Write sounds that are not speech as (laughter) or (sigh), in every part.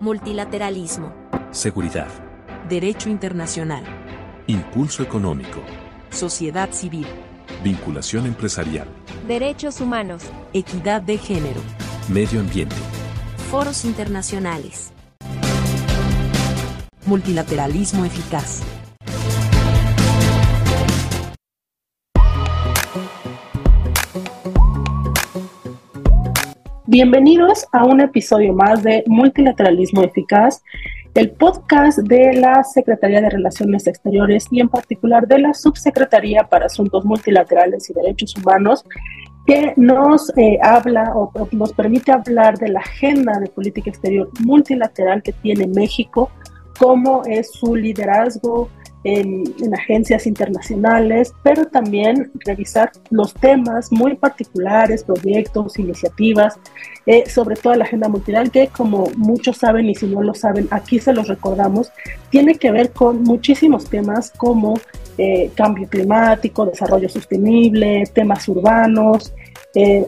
Multilateralismo. Seguridad. Derecho internacional. Impulso económico. Sociedad civil. Vinculación empresarial. Derechos humanos. Equidad de género. Medio ambiente. Foros internacionales. Multilateralismo eficaz. Bienvenidos a un episodio más de Multilateralismo Eficaz, el podcast de la Secretaría de Relaciones Exteriores y en particular de la Subsecretaría para Asuntos Multilaterales y Derechos Humanos, que nos eh, habla o nos permite hablar de la agenda de política exterior multilateral que tiene México, cómo es su liderazgo, en, agencias internacionales, pero también revisar los temas muy particulares, proyectos, iniciativas, eh, sobre toda la agenda multilateral que como muchos saben y si no lo saben, aquí se los recordamos, tiene que ver con muchísimos temas como eh, cambio climático, desarrollo sostenible, temas urbanos, eh,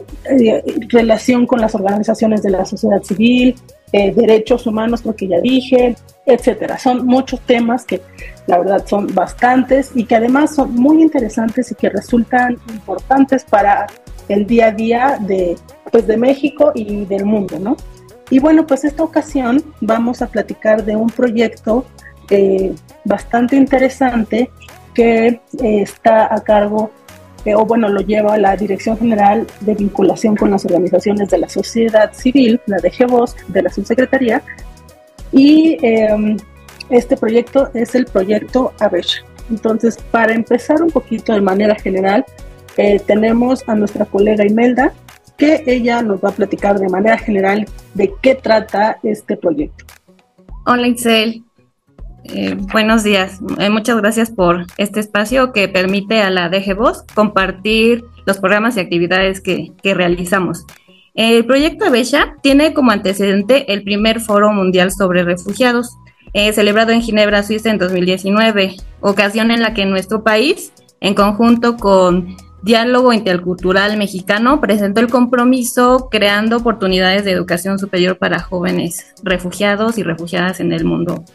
relación con las organizaciones de la sociedad civil, derechos humanos, porque ya dije, etcétera. Son muchos temas que la verdad son bastantes y que además son muy interesantes y que resultan importantes para el día a día de, pues, de México y del mundo, ¿no? Y bueno, pues esta ocasión vamos a platicar de un proyecto eh, bastante interesante que eh, está a cargo, eh, o bueno, lo lleva la Dirección General de Vinculación con las Organizaciones de la Sociedad Civil, la DGVOS, de la Subsecretaría, y em, este proyecto es el proyecto ABESH. Entonces, para empezar un poquito de manera general, eh, tenemos a nuestra colega Imelda, que ella nos va a platicar de manera general de qué trata este proyecto. Hola Itzel, eh, buenos días. Eh, muchas gracias por este espacio que permite a la DG Voz compartir los programas y actividades que, realizamos. El proyecto Abesha tiene como antecedente el primer Foro Mundial sobre Refugiados, eh, celebrado en Ginebra, Suiza en 2019, ocasión en la que nuestro país, en conjunto con Diálogo Intercultural Mexicano, presentó el compromiso creando oportunidades de educación superior para jóvenes refugiados y refugiadas en el mundo,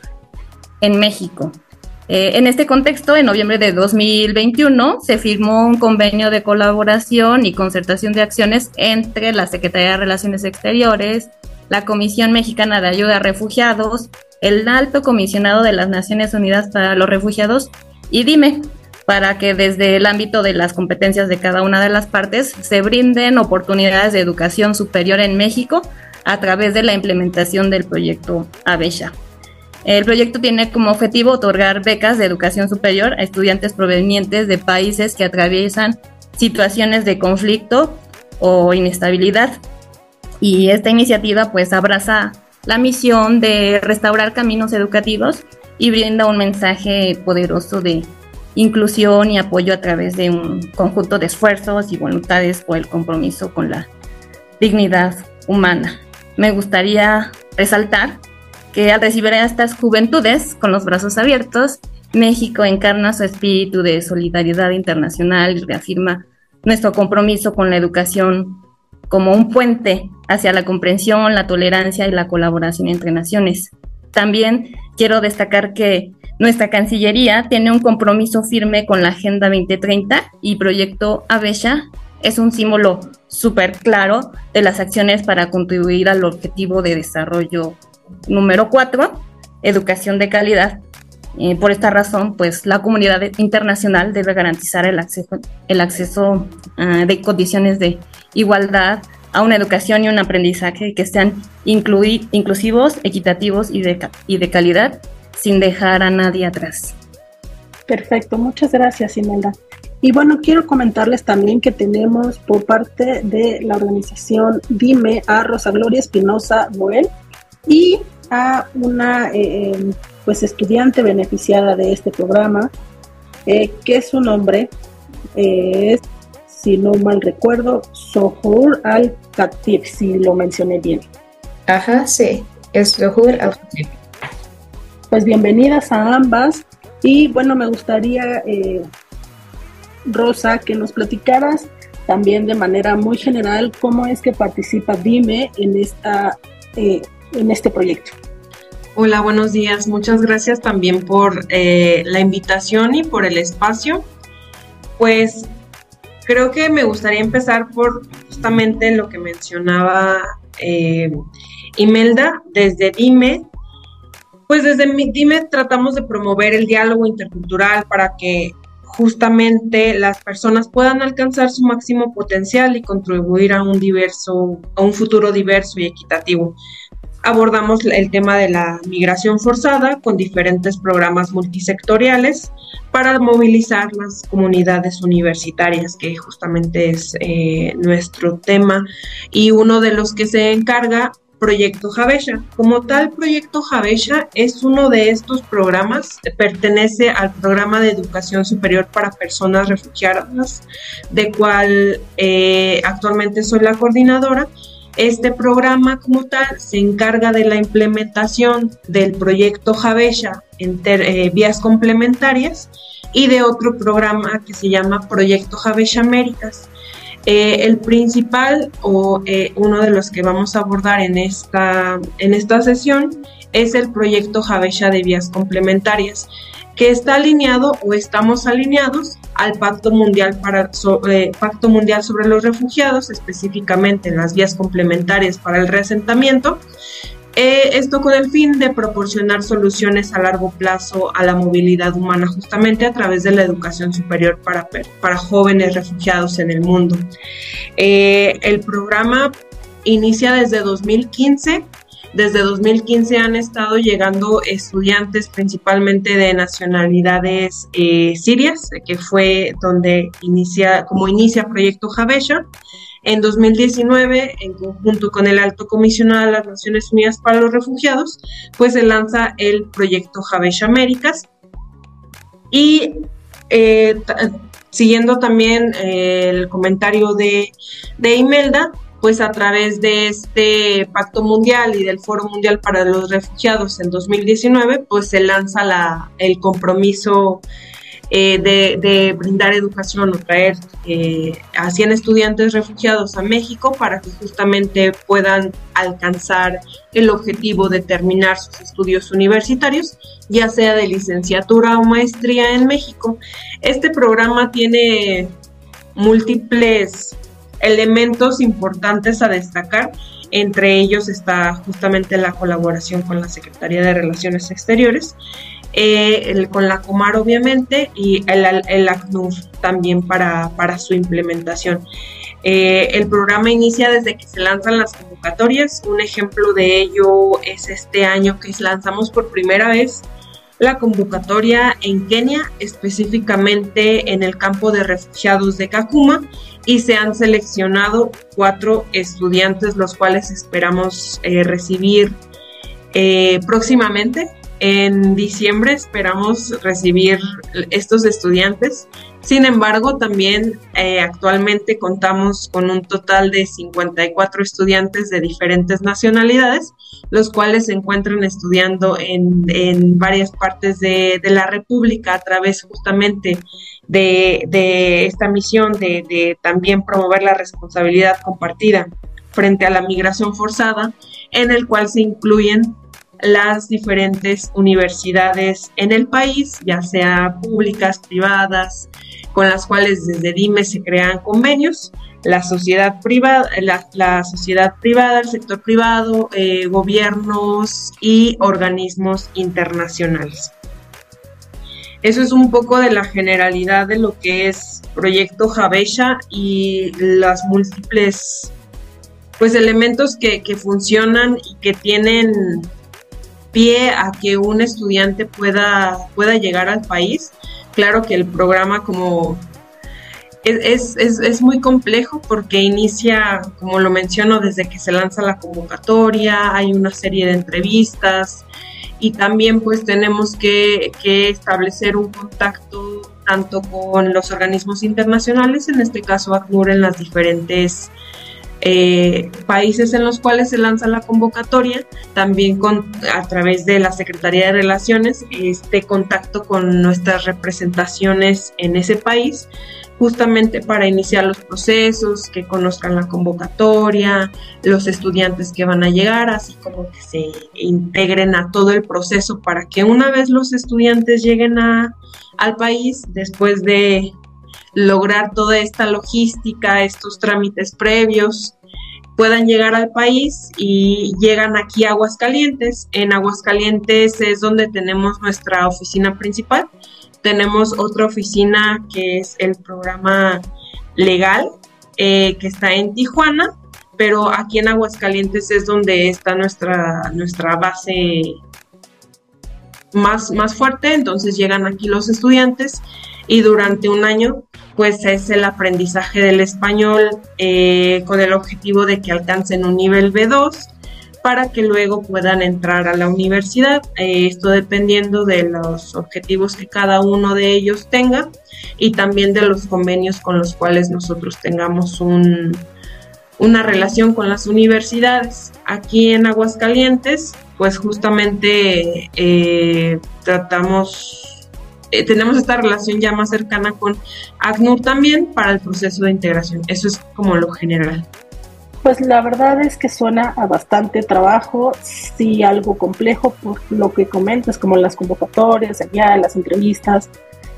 en México. Eh, en este contexto, en noviembre de 2021, se firmó un convenio de colaboración y concertación de acciones entre la Secretaría de Relaciones Exteriores, la Comisión Mexicana de Ayuda a Refugiados, el Alto Comisionado de las Naciones Unidas para los Refugiados y DIME, para que desde el ámbito de las competencias de cada una de las partes se brinden oportunidades de educación superior en México a través de la implementación del proyecto ABESHA. El proyecto tiene como objetivo otorgar becas de educación superior a estudiantes provenientes de países que atraviesan situaciones de conflicto o inestabilidad. Y esta iniciativa pues abraza la misión de restaurar caminos educativos y brinda un mensaje poderoso de inclusión y apoyo a través de un conjunto de esfuerzos y voluntades por el compromiso con la dignidad humana. Me gustaría resaltar que al recibir a estas juventudes con los brazos abiertos, México encarna su espíritu de solidaridad internacional y reafirma nuestro compromiso con la educación como un puente hacia la comprensión, la tolerancia y la colaboración entre naciones. También quiero destacar que nuestra Cancillería tiene un compromiso firme con la Agenda 2030 y Proyecto Avesha es un símbolo súper claro de las acciones para contribuir al objetivo de desarrollo Número cuatro, educación de calidad. por esta razón, pues la comunidad internacional debe garantizar el acceso, el acceso ah, de condiciones de igualdad a una educación y un aprendizaje que sean inclusivos, equitativos y de, y de calidad, sin dejar a nadie atrás. Perfecto, muchas gracias, Imelda. Y bueno, quiero comentarles también que tenemos por parte de la organización Dime a Rosa Gloria Espinosa Boel, y a una eh, em, pues estudiante beneficiada de este programa, eh, que su nombre es, si no mal recuerdo, Sohur Al-Khatib, si lo mencioné bien. Ajá, sí, es Sohur Al-Khatib. Pues bienvenidas a ambas y bueno, me gustaría, eh, Rosa, que nos platicaras también de manera muy general cómo es que participa Dime en esta en este proyecto. Hola, buenos días. Muchas gracias también por eh, la invitación y por el espacio. Pues creo que me gustaría empezar por justamente lo que mencionaba eh, Imelda desde Dime. Pues desde Dime tratamos de promover el diálogo intercultural para que justamente las personas puedan alcanzar su máximo potencial y contribuir a un diverso, a un futuro diverso y equitativo abordamos el tema de la migración forzada con diferentes programas multisectoriales para movilizar las comunidades universitarias, que justamente es eh, nuestro tema, y uno de los que se encarga Proyecto Javesha. Como tal, Proyecto Javesha es uno de estos programas, pertenece al programa de educación superior para personas refugiadas, de cual eh, actualmente soy la coordinadora este programa como tal se encarga de la implementación del proyecto Javesha en eh, vías complementarias y de otro programa que se llama Proyecto Javesha Américas. Eh, el principal o eh, uno de los que vamos a abordar en esta, en esta sesión es el proyecto Javesha de vías complementarias que está alineado o estamos alineados al Pacto Mundial, para, eh, Pacto Mundial sobre los Refugiados, específicamente en las vías complementarias para el reasentamiento. Eh, esto con el fin de proporcionar soluciones a largo plazo a la movilidad humana justamente a través de la educación superior para, para jóvenes refugiados en el mundo. Eh, el programa inicia desde 2015 desde 2015 han estado llegando estudiantes principalmente de nacionalidades eh, sirias, que fue donde inicia, como inicia Proyecto Javesha. En 2019, en conjunto con el Alto Comisionado de las Naciones Unidas para los Refugiados, pues se lanza el Proyecto Javesha Américas. Y eh, siguiendo también eh, el comentario de, de Imelda, pues a través de este pacto mundial y del Foro Mundial para los Refugiados en 2019, pues se lanza la, el compromiso eh, de, brindar educación o traer eh, a 100 estudiantes refugiados a México para que justamente puedan alcanzar el objetivo de terminar sus estudios universitarios, ya sea de licenciatura o maestría en México. Este programa tiene múltiples elementos importantes a destacar. Entre ellos está justamente la colaboración con la Secretaría de Relaciones Exteriores, eh, con la Comar obviamente y el, el ACNUR también para, para su implementación. Eh, el programa inicia desde que se lanzan las convocatorias. Un ejemplo de ello es este año que lanzamos por primera vez la convocatoria en Kenia, específicamente en el campo de refugiados de Kakuma, y se han seleccionado cuatro estudiantes, los cuales esperamos eh, recibir eh, próximamente. En diciembre esperamos recibir estos estudiantes sin embargo, también eh, actualmente contamos con un total de 54 estudiantes de diferentes nacionalidades, los cuales se encuentran estudiando en, varias partes de, la República a través justamente de, esta misión de, de también promover la responsabilidad compartida frente a la migración forzada, en el cual se incluyen las diferentes universidades en el país, ya sea públicas, privadas, con las cuales desde DIME se crean convenios, la sociedad privada, la, sociedad privada, el sector privado, eh, gobiernos y organismos internacionales. Eso es un poco de la generalidad de lo que es Proyecto Javesha y las múltiples pues elementos que, que funcionan y que tienen pie a que un estudiante pueda, pueda llegar al país. Claro que el programa como es, es, es, muy complejo porque inicia, como lo menciono, desde que se lanza la convocatoria, hay una serie de entrevistas y también pues tenemos que, que establecer un contacto tanto con los organismos internacionales, en este caso ACNUR en las diferentes eh, países en los cuales se lanza la convocatoria, también a través de la Secretaría de Relaciones, este contacto con nuestras representaciones en ese país justamente para iniciar los procesos, que conozcan la convocatoria, los estudiantes que van a llegar, así como que se integren a todo el proceso para que una vez los estudiantes lleguen a, al país, después de lograr toda esta logística, estos trámites previos, puedan llegar al país y llegan aquí a Aguascalientes. En Aguascalientes es donde tenemos nuestra oficina principal tenemos otra oficina que es el programa legal, eh, que está en Tijuana, pero aquí en Aguascalientes es donde está nuestra, nuestra base más, más fuerte, entonces llegan aquí los estudiantes y durante un año pues es el aprendizaje del español eh, con el objetivo de que alcancen un nivel B2 para que luego puedan entrar a la universidad. Eh, esto dependiendo de los objetivos que cada uno de ellos tenga y también de los convenios con los cuales nosotros tengamos una relación con las universidades. Aquí en Aguascalientes, pues justamente eh, tratamos, eh, tenemos esta relación ya más cercana con ACNUR también para el proceso de integración. Eso es como lo general. Pues la verdad es que suena a bastante trabajo, sí algo complejo por lo que comentas, como las convocatorias, allá, las entrevistas.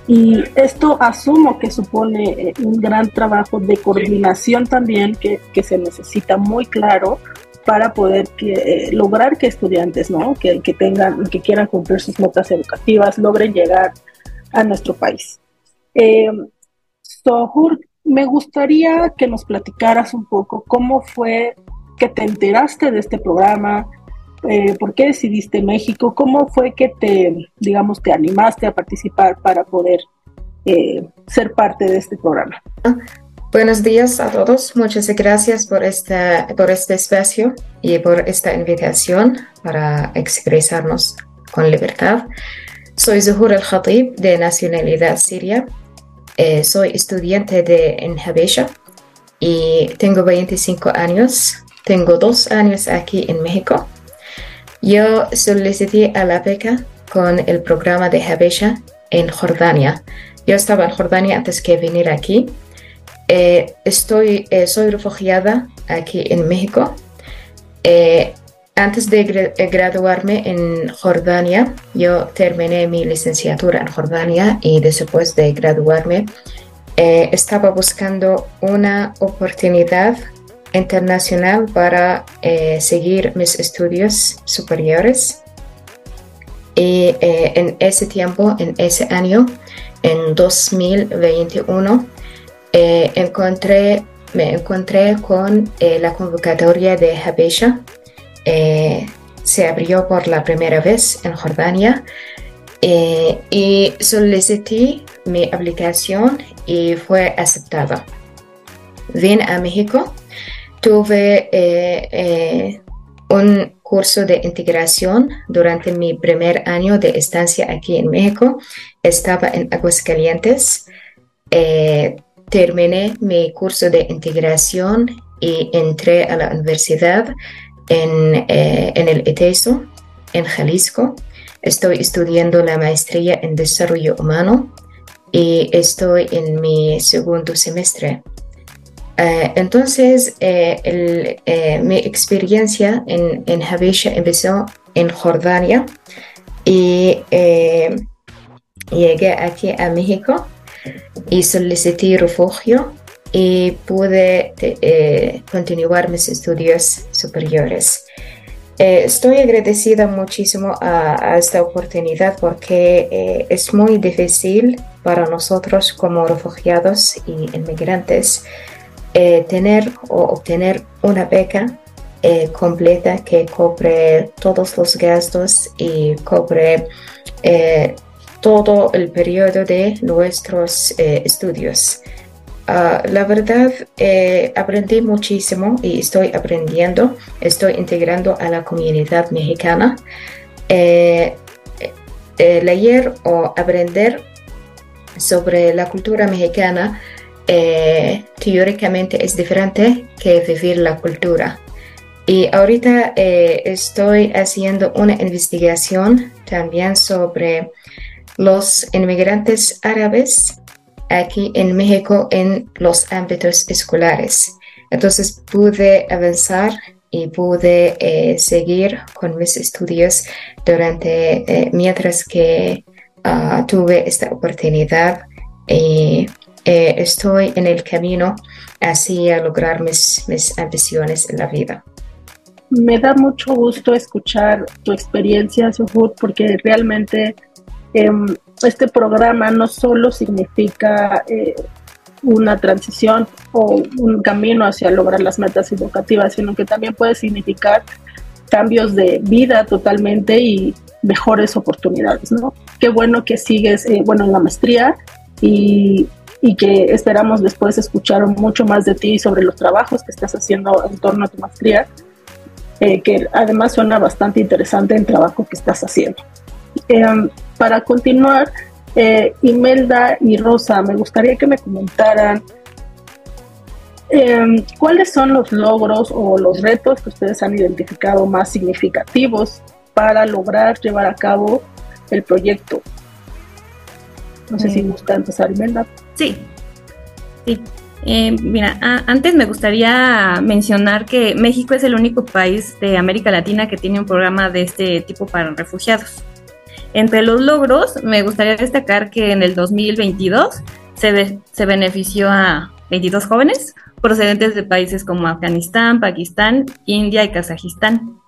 Y esto asumo que supone eh, un gran trabajo de coordinación también que, que se necesita muy claro para poder que, eh, lograr que estudiantes ¿no? que, que, tengan, que quieran cumplir sus metas educativas logren llegar a nuestro país. Eh, Sohur, me gustaría que nos platicaras un poco cómo fue que te enteraste de este programa, eh, por qué decidiste México, cómo fue que te, digamos, te animaste a participar para poder eh, ser parte de este programa. Buenos días a todos. Muchas gracias por, esta, por este espacio y por esta invitación para expresarnos con libertad. Soy Zuhur al-Khatib, de nacionalidad siria eh, soy estudiante de, en Habesha y tengo 25 años. Tengo dos años aquí en México. Yo solicité a la beca con el programa de Habesha en Jordania. Yo estaba en Jordania antes que venir aquí. Eh, estoy, eh, soy refugiada aquí en México. Antes de eh, graduarme en Jordania, yo terminé mi licenciatura en Jordania y después de graduarme eh, estaba buscando una oportunidad internacional para eh, seguir mis estudios superiores. Y en ese tiempo, en ese año, en 2021, encontré, me encontré con la convocatoria de Habesha eh, se abrió por la primera vez en Jordania eh, y solicité mi aplicación y fue aceptada. Vine a México, tuve eh, un curso de integración durante mi primer año de estancia aquí en México. Estaba en Aguascalientes. terminé mi curso de integración y entré a la universidad eh, en, el ETESO, en Jalisco. Estoy estudiando la maestría en desarrollo humano y estoy en mi segundo semestre. Eh, entonces, eh, mi experiencia en, en Habesha empezó en Jordania y llegué aquí a México y solicité refugio y pude eh, continuar mis estudios superiores. Eh, estoy agradecida muchísimo a, esta oportunidad porque eh, es muy difícil para nosotros como refugiados y inmigrantes tener o obtener una beca completa que cubre todos los gastos y cubre todo el periodo de nuestros estudios. Ah, la verdad, eh, aprendí muchísimo y estoy aprendiendo, estoy integrando a la comunidad mexicana. Eh, eh, leer o aprender sobre la cultura mexicana teóricamente es diferente que vivir la cultura. Y ahorita estoy haciendo una investigación también sobre los inmigrantes árabes aquí en México en los ámbitos escolares. Entonces pude avanzar y pude eh, seguir con mis estudios durante eh, mientras que ah, tuve esta oportunidad y eh, estoy en el camino hacia lograr mis, mis ambiciones en la vida. Me da mucho gusto escuchar tu experiencia, Suhut, porque realmente em, este programa no solo significa una transición o un camino hacia lograr las metas educativas, sino que también puede significar cambios de vida totalmente y mejores oportunidades, ¿no? Qué bueno que sigues, eh, bueno, en la maestría y, y, que esperamos después escuchar mucho más de ti sobre los trabajos que estás haciendo en torno a tu maestría, eh, que además suena bastante interesante el trabajo que estás haciendo. Em, para continuar, eh, Imelda y Rosa, me gustaría que me comentaran em, cuáles son los logros o los retos que ustedes han identificado más significativos para lograr llevar a cabo el proyecto. No sé si mm. gusta empezar, Imelda. Sí, sí. Eh, mira, antes me gustaría mencionar que México es el único país de América Latina que tiene un programa de este tipo para refugiados. Entre los logros, me gustaría destacar que en el 2022 se, se benefició a 22 jóvenes procedentes de países como Afganistán, Pakistán, India y Kazajistán.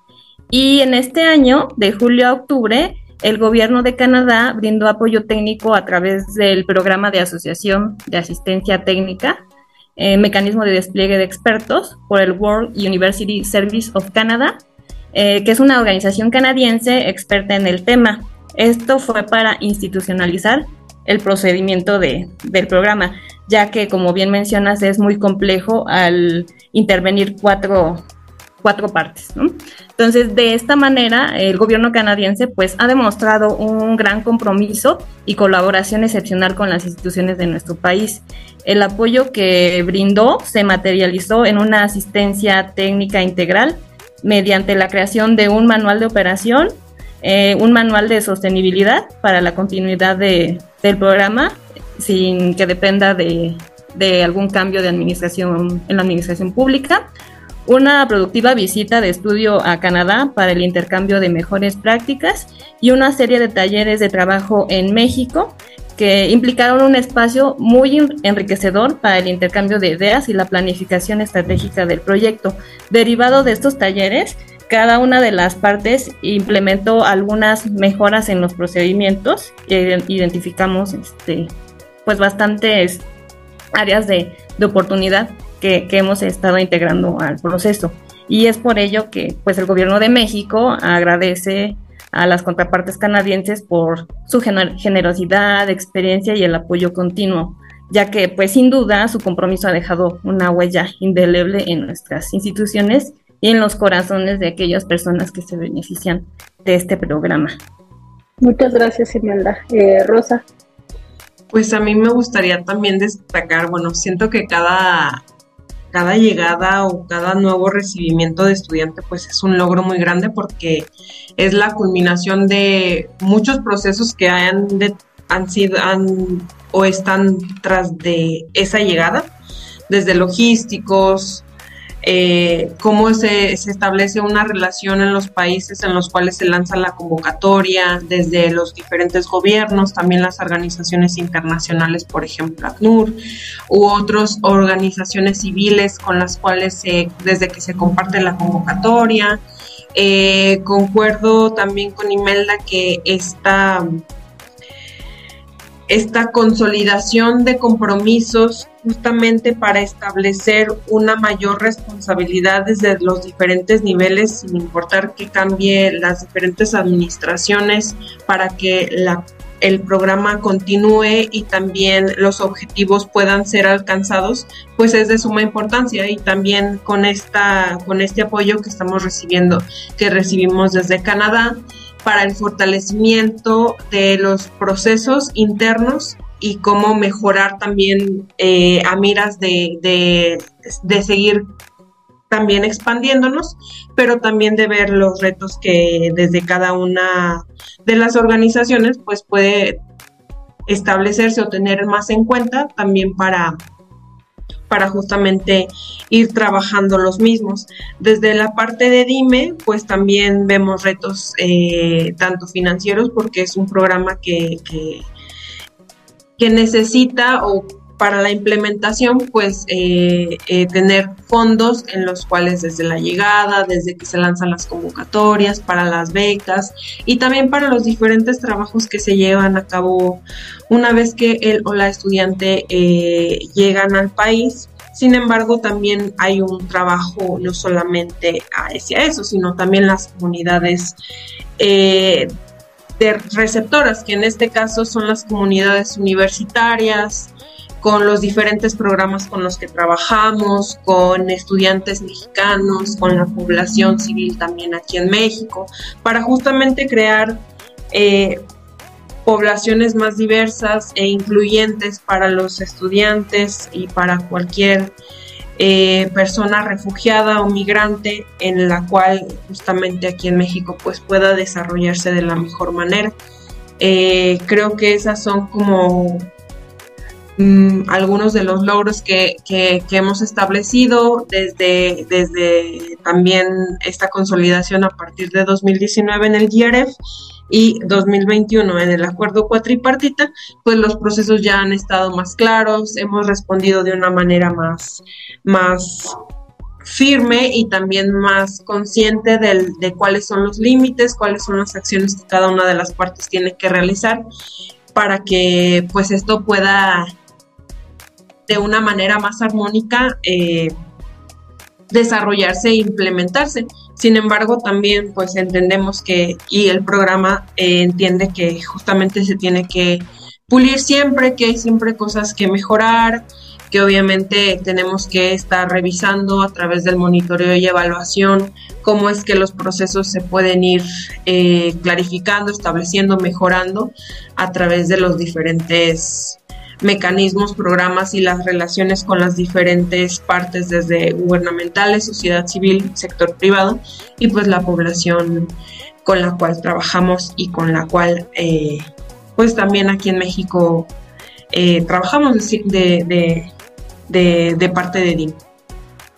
Y en este año, de julio a octubre, el gobierno de Canadá brindó apoyo técnico a través del programa de asociación de asistencia técnica, eh, mecanismo de despliegue de expertos por el World University Service of Canada, eh, que es una organización canadiense experta en el tema. Esto fue para institucionalizar el procedimiento de, del programa, ya que, como bien mencionas, es muy complejo al intervenir cuatro, cuatro partes. Entonces, de esta manera, el gobierno canadiense pues, ha demostrado un gran compromiso y colaboración excepcional con las instituciones de nuestro país. El apoyo que brindó se materializó en una asistencia técnica integral mediante la creación de un manual de operación eh, un manual de sostenibilidad para la continuidad de, del programa sin que dependa de, de, algún cambio de administración en la administración pública, una productiva visita de estudio a Canadá para el intercambio de mejores prácticas y una serie de talleres de trabajo en México que implicaron un espacio muy enriquecedor para el intercambio de ideas y la planificación estratégica del proyecto. Derivado de estos talleres, cada una de las partes implementó algunas mejoras en los procedimientos e identificamos este, pues bastantes áreas de, oportunidad que, hemos estado integrando al proceso. Y es por ello que pues el gobierno de México agradece a las contrapartes canadienses por su generosidad, experiencia y el apoyo continuo, ya que pues sin duda su compromiso ha dejado una huella indeleble en nuestras instituciones y en los corazones de aquellas personas que se benefician de este programa. Muchas gracias, Imelda. Eh, Rosa. Pues a mí me gustaría también destacar, bueno, siento que cada, cada llegada o cada nuevo recibimiento de estudiante pues es un logro muy grande porque es la culminación de muchos procesos que han, han sido han, o están tras de esa llegada, desde logísticos, eh, cómo se, establece una relación en los países en los cuales se lanza la convocatoria, desde los diferentes gobiernos, también las organizaciones internacionales, por ejemplo, ACNUR, u otras organizaciones civiles con las cuales se, desde que se comparte la convocatoria. Eh, concuerdo también con Imelda que esta esta consolidación de compromisos justamente para establecer una mayor responsabilidad desde los diferentes niveles, sin importar que cambie las diferentes administraciones, para que el programa continúe y también los objetivos puedan ser alcanzados, pues es de suma importancia y también con esta con este apoyo que estamos recibiendo, que recibimos desde Canadá para el fortalecimiento de los procesos internos y cómo mejorar también eh, a miras de, de, seguir también expandiéndonos, pero también de ver los retos que desde cada una de las organizaciones pues puede establecerse o tener más en cuenta también para para justamente ir trabajando los mismos. Desde la parte de Dime, pues también vemos retos eh, tanto financieros, porque es un programa que, que, que necesita o para la implementación, pues eh, eh, tener fondos en los cuales desde la llegada, desde que se lanzan las convocatorias, para las becas y también para los diferentes trabajos que se llevan a cabo una vez que él o la estudiante eh, llegan al país. Sin embargo, también hay un trabajo no solamente hacia eso, sino también las comunidades de receptoras, que en este caso son las comunidades universitarias, con los diferentes programas con los que trabajamos, con estudiantes mexicanos, con la población civil también aquí en México, para justamente crear eh, poblaciones más diversas e incluyentes para los estudiantes y para cualquier eh, persona refugiada o migrante en la cual justamente aquí en México pues pueda desarrollarse de la mejor manera. Eh, creo que esas son como Mm, algunos de los logros que, hemos establecido desde, desde también esta consolidación a partir de 2019 en el GRF y 2021 en el acuerdo cuatripartita, pues los procesos ya han estado más claros, hemos respondido de una manera más, más firme y también más consciente de cuáles son los límites, cuáles son las acciones que cada una de las partes tiene que realizar para que pues esto pueda de una manera más armónica eh, desarrollarse e implementarse. Sin embargo, también pues entendemos que, y el programa eh, entiende que justamente se tiene que pulir siempre, que hay siempre cosas que mejorar, que obviamente tenemos que estar revisando a través del monitoreo y evaluación cómo es que los procesos se pueden ir eh, clarificando, estableciendo, mejorando a través de los diferentes mecanismos, programas y las relaciones con las diferentes partes, desde gubernamentales, sociedad civil, sector privado y pues la población con la cual trabajamos y con la cual eh, pues también aquí en México eh, trabajamos de, de, de, parte de DIM.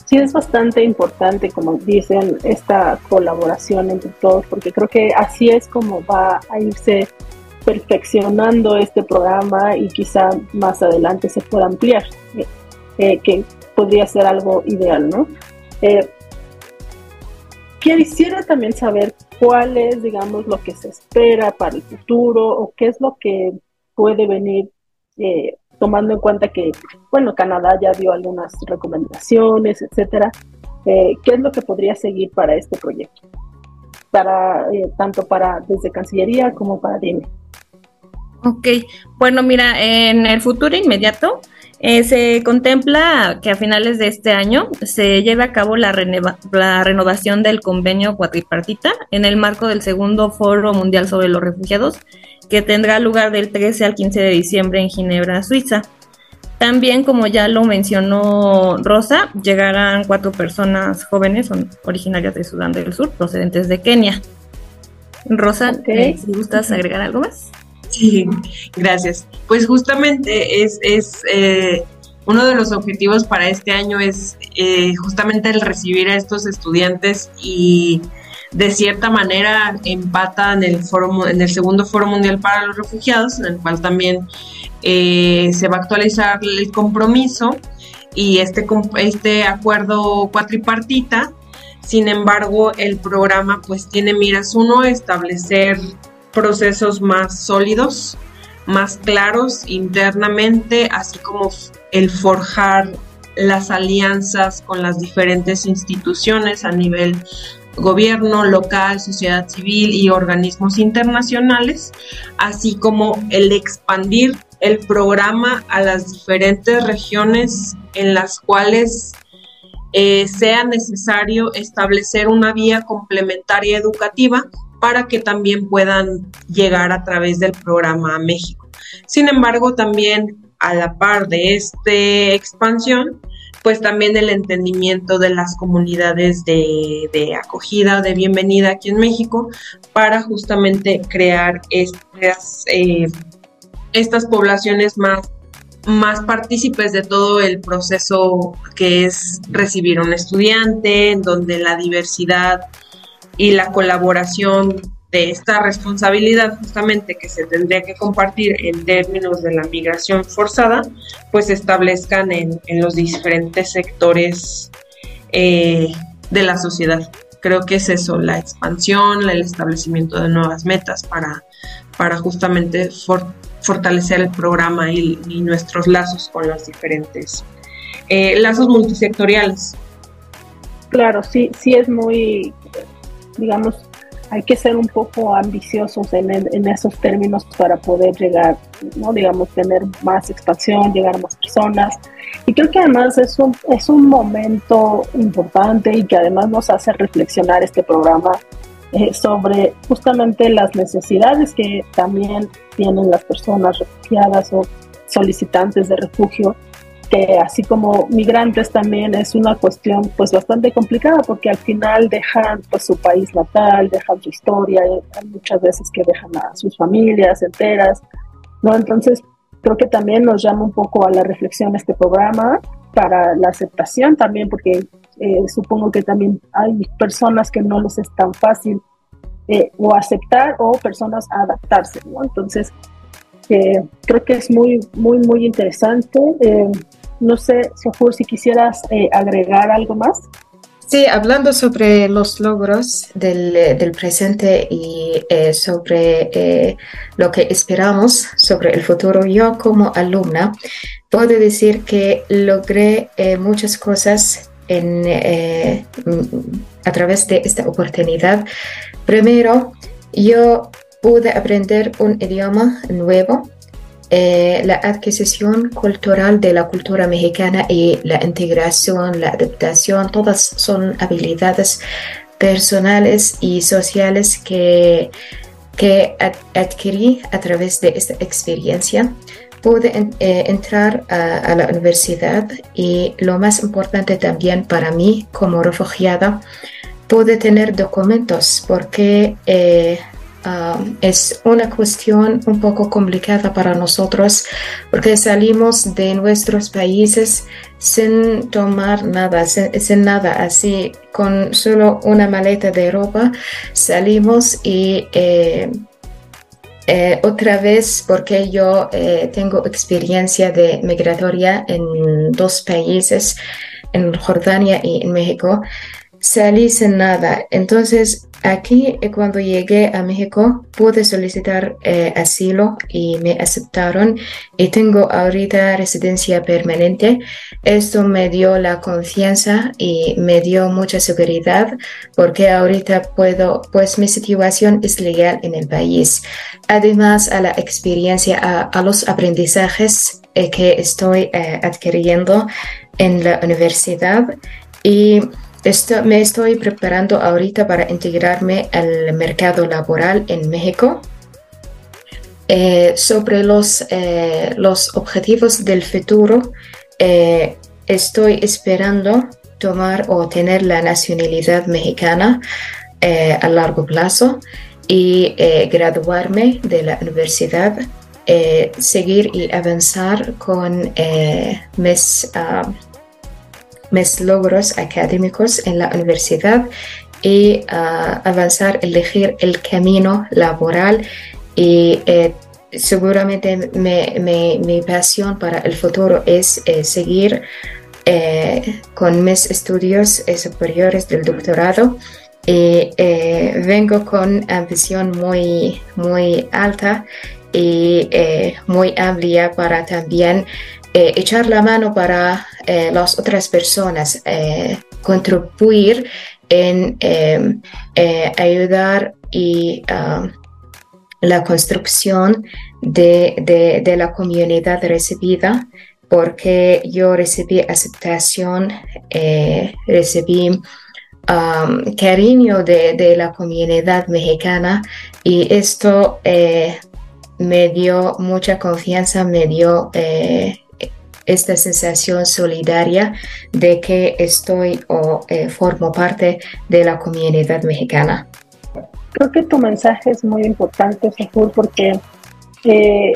Sí, es bastante importante, como dicen, esta colaboración entre todos, porque creo que así es como va a irse perfeccionando este programa y quizá más adelante se pueda ampliar, eh, eh, que podría ser algo ideal, ¿no? Eh, quisiera también saber cuál es, digamos, lo que se espera para el futuro o qué es lo que puede venir tomando en cuenta que, bueno, Canadá ya dio algunas recomendaciones, etcétera. ¿Qué es lo que podría seguir para este proyecto? Para, tanto para desde Cancillería como para DINE. Ok, bueno, mira, en el futuro inmediato eh, se contempla que a finales de este año se lleve a cabo la, la, renovación del convenio cuatripartita en el marco del segundo Foro Mundial sobre los Refugiados, que tendrá lugar del 13 al 15 de diciembre en Ginebra, Suiza. También, como ya lo mencionó Rosa, llegarán cuatro personas jóvenes, son originarias de Sudán del Sur, procedentes de Kenia. Rosa, eh, si gustas agregar algo más. Sí, gracias. Pues justamente es, es eh, uno de los objetivos para este año es eh, justamente el recibir a estos estudiantes y de cierta manera empatan el foro, en el segundo Foro Mundial para los Refugiados, en el cual también eh, se va a actualizar el compromiso y este, este acuerdo cuatripartita. Sin embargo, el programa pues tiene miras uno, establecer procesos más sólidos, más claros internamente, así como el forjar las alianzas con las diferentes instituciones a nivel gobierno local, sociedad civil y organismos internacionales, así como el expandir el programa a las diferentes regiones en las cuales eh, sea necesario establecer una vía complementaria educativa para que también puedan llegar a través del programa a México. Sin embargo, también a la par de esta expansión, pues también el entendimiento de las comunidades de, acogida, de bienvenida aquí en México, para justamente crear estas, eh, estas poblaciones más, más partícipes de todo el proceso que es recibir un estudiante, en donde la diversidad y la colaboración de esta responsabilidad justamente que se tendría que compartir en términos de la migración forzada, pues se establezcan en, los diferentes sectores eh, de la sociedad. Creo que es eso, la expansión, el establecimiento de nuevas metas para, para justamente fortalecer el programa y, nuestros lazos con los diferentes eh, lazos multisectoriales. Claro, sí, sí es muy, digamos, hay que ser un poco ambiciosos en, en, esos términos para poder llegar, ¿no? digamos, tener más expansión, llegar a más personas. Y creo que además es un, es un momento importante y que además nos hace reflexionar este programa eh, sobre justamente las necesidades que también tienen las personas refugiadas o solicitantes de refugio que así como migrantes también es una cuestión pues bastante complicada porque al final dejan pues su país natal, dejan su historia, hay muchas veces que dejan a sus familias enteras, ¿no? Entonces creo que también nos llama un poco a la reflexión este programa para la aceptación también porque eh, supongo que también hay personas que no les es tan fácil eh, o aceptar o personas adaptarse, ¿no? Entonces eh, creo que es muy, muy, muy interesante. No sé, Sofur, si quisieras eh, agregar algo más. Sí, hablando sobre los logros del, del presente y eh, sobre eh, lo que esperamos sobre el futuro, yo como alumna puedo decir que logré muchas cosas a través de esta oportunidad. Primero, yo pude aprender un idioma nuevo eh, la adquisición cultural de la cultura mexicana y la integración, la adaptación, todas son habilidades personales y sociales que, que adquirí a través de esta experiencia. Pude eh, entrar a, la universidad y lo más importante también para mí como refugiada, pude tener documentos porque eh, Es una cuestión un poco complicada para nosotros porque salimos de nuestros países sin tomar nada, sin, nada, así con solo una maleta de ropa salimos y eh, eh, otra vez porque yo eh, tengo experiencia de migratoria en dos países, en Jordania y en México, salí sin nada. Entonces Aquí, eh, cuando llegué a México, pude solicitar eh, asilo y me aceptaron y tengo ahorita residencia permanente. Esto me dio la confianza y me dio mucha seguridad porque ahorita puedo, pues mi situación es legal en el país. Además, a la experiencia, a, los aprendizajes eh, que estoy adquiriendo en la universidad y me estoy preparando ahorita para integrarme al mercado laboral en México. Eh, sobre los, eh, los objetivos del futuro, eh, estoy esperando tomar o tener la nacionalidad mexicana a largo plazo y graduarme de la universidad, seguir y avanzar con mis ah, mis logros académicos en la universidad y uh, avanzar, elegir el camino laboral y eh, seguramente mi pasión para el futuro es eh, seguir eh, con mis estudios superiores del doctorado y vengo con ambición muy, muy alta y muy amplia para también eh, echar la mano para eh, las otras personas, eh, contribuir en ayudar y um, la construcción de, la comunidad recibida, porque yo recibí aceptación, recibí um, cariño de, la comunidad mexicana y esto me dio mucha confianza, me dio esta sensación solidaria de que estoy o eh, formo parte de la comunidad mexicana. Creo que tu mensaje es muy importante, Sefur, porque eh,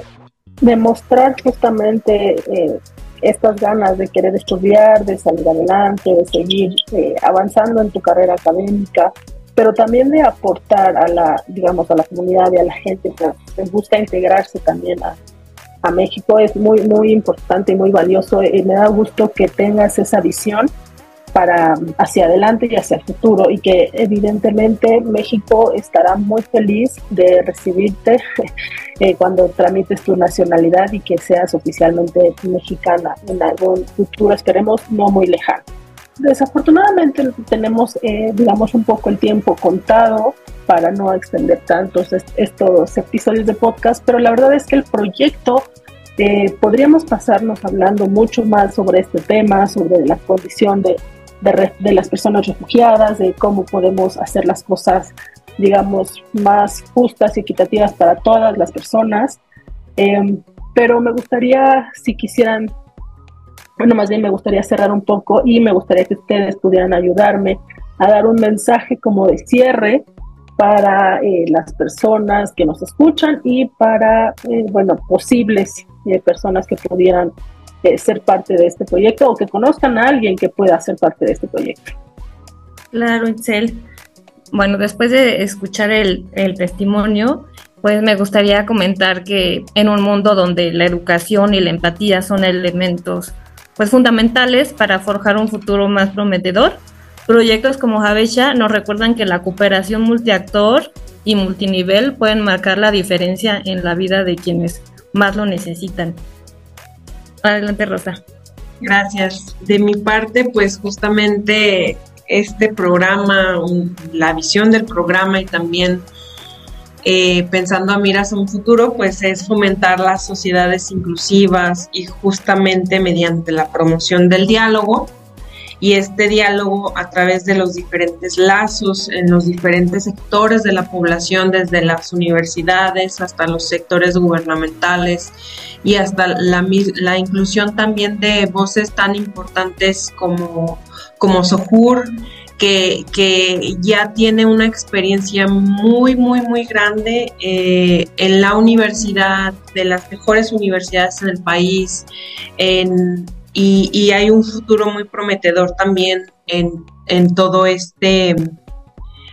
demostrar justamente eh, estas ganas de querer estudiar, de salir adelante, de seguir avanzando en tu carrera académica, pero también de aportar a la, digamos, a la comunidad y a la gente que, busca integrarse también a, México es muy, muy importante y muy valioso y me da gusto que tengas esa visión para hacia adelante y hacia el futuro y que evidentemente México estará muy feliz de recibirte (laughs) eh, cuando tramites tu nacionalidad y que seas oficialmente mexicana en algún futuro, esperemos no muy lejano. Desafortunadamente tenemos, eh, digamos, un poco el tiempo contado para no extender tantos estos episodios de podcast, pero la verdad es que el proyecto eh, podríamos pasarnos hablando mucho más sobre este tema, sobre la condición de de, las personas refugiadas, de cómo podemos hacer las cosas, digamos, más justas y equitativas para todas las personas. Em, pero me gustaría, si quisieran, bueno, más bien me gustaría cerrar un poco y me gustaría que ustedes pudieran ayudarme a dar un mensaje como de cierre para eh, las personas que nos escuchan y para, eh, bueno, posibles eh, personas que pudieran ser parte de este proyecto o que conozcan a alguien que pueda ser parte de este proyecto. Claro, Itzel. Bueno, después de escuchar el, el testimonio, pues me gustaría comentar que en un mundo donde la educación y la empatía son elementos pues fundamentales para forjar un futuro más prometedor, proyectos como Javesha nos recuerdan que la cooperación multiactor y multinivel pueden marcar la diferencia en la vida de quienes más lo necesitan. Adelante, Rosa. Gracias. De mi parte, pues justamente este programa, la visión del programa y también eh, pensando a miras a un futuro, pues es fomentar las sociedades inclusivas y justamente mediante la promoción del diálogo. Y este diálogo a través de los diferentes lazos en los diferentes sectores de la población, desde las universidades hasta los sectores gubernamentales y hasta la, inclusión también de voces tan importantes como, como Sojur, que, que, ya tiene una experiencia muy, muy, muy grande eh, en la universidad, de las mejores universidades en el país, en, y, hay un futuro muy prometedor también en, en todo este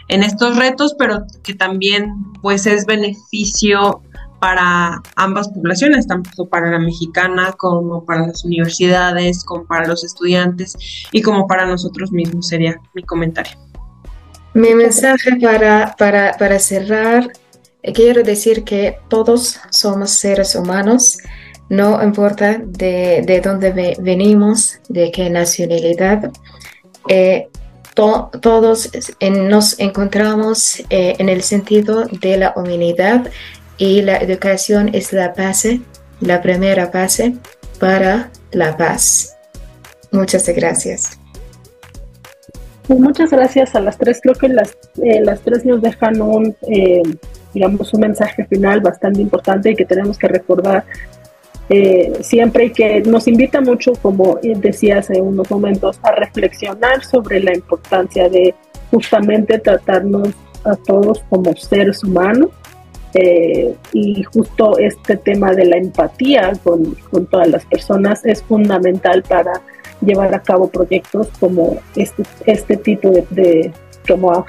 en estos retos, pero que también pues es beneficio para ambas poblaciones, tanto para la mexicana como para las universidades, como para los estudiantes y como para nosotros mismos, sería mi comentario. Mi mensaje para, para, para cerrar, eh, quiero decir que todos somos seres humanos no importa de, dónde venimos, de qué nacionalidad, eh, todos nos encontramos eh, en el sentido de la humanidad y la educación es la base, la primera base para la paz. Muchas gracias. Pues muchas gracias a las tres. Creo que las, eh, las tres nos dejan un, digamos, un mensaje final bastante importante y que tenemos que recordar eh, siempre que nos invita mucho, como decía hace unos momentos, a reflexionar sobre la importancia de justamente tratarnos a todos como seres humanos eh, y justo este tema de la empatía con, con, todas las personas es fundamental para llevar a cabo proyectos como este, este tipo de, como.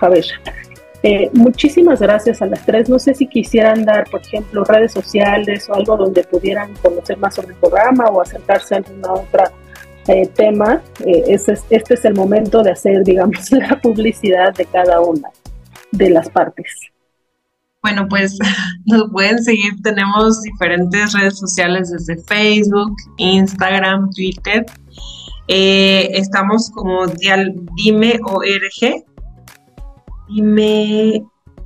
Eh, muchísimas gracias a las tres. No sé si quisieran dar, por ejemplo, redes sociales o algo donde pudieran conocer más sobre el programa o acercarse a alguna otra eh, tema. Eh, este, este, es, el momento de hacer, (laughs) digamos, la publicidad de cada una de las partes. Bueno, pues (laughs) nos pueden seguir. Tenemos diferentes redes sociales desde Facebook, Instagram, Twitter. estamos como Dime ORG Dime,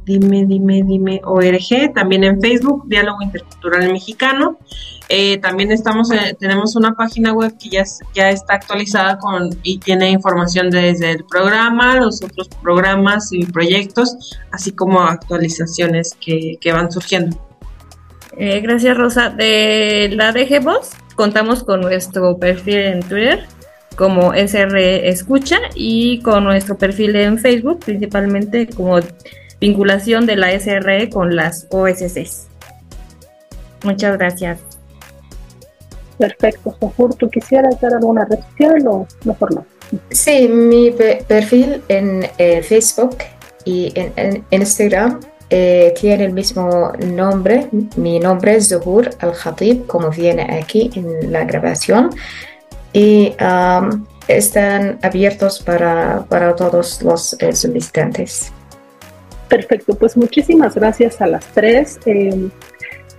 dime, dime, dime, ORG, también en Facebook, Diálogo Intercultural Mexicano. Eh, también estamos, tenemos una página web que ya, ya está actualizada con y tiene información desde el programa, los otros programas y proyectos, así como actualizaciones que, van surgiendo. Eh, gracias, Rosa. De la DG Voz, contamos con nuestro perfil en Twitter, como SR Escucha y con nuestro perfil en Facebook, principalmente como vinculación de la SR con las OSCs. Muchas gracias. Perfecto, Sofur, ¿tú quisieras dar alguna red social o mejor no? Sí, mi perfil en eh, Facebook y en, Instagram eh, tiene el mismo nombre. Mi nombre es Zuhur Al-Khatib, como viene aquí en la grabación. Y están abiertos para, para todos los eh, solicitantes. Perfecto, pues muchísimas gracias a las tres. Eh,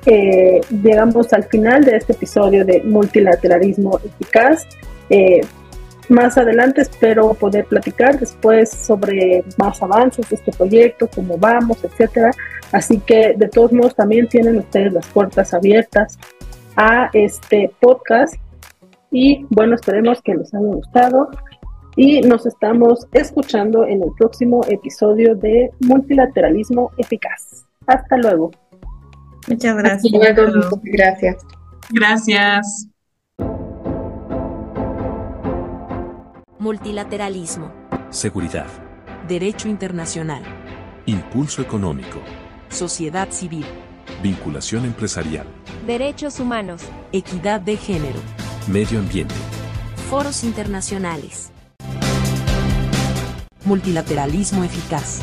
eh, llegamos al final de este episodio de Multilateralismo Eficaz. más adelante espero poder platicar después sobre más avances de este proyecto, cómo vamos, etcétera. Así que de todos modos también tienen ustedes las puertas abiertas a este podcast y bueno, esperemos que les haya gustado y nos estamos escuchando en el próximo episodio de Multilateralismo Eficaz. Hasta luego. Muchas gracias. Gracias. Gracias. Multilateralismo. Seguridad. Derecho internacional. Impulso económico. Sociedad civil. Vinculación empresarial. Derechos humanos. Equidad de género. Medio ambiente. Foros internacionales. Multilateralismo eficaz.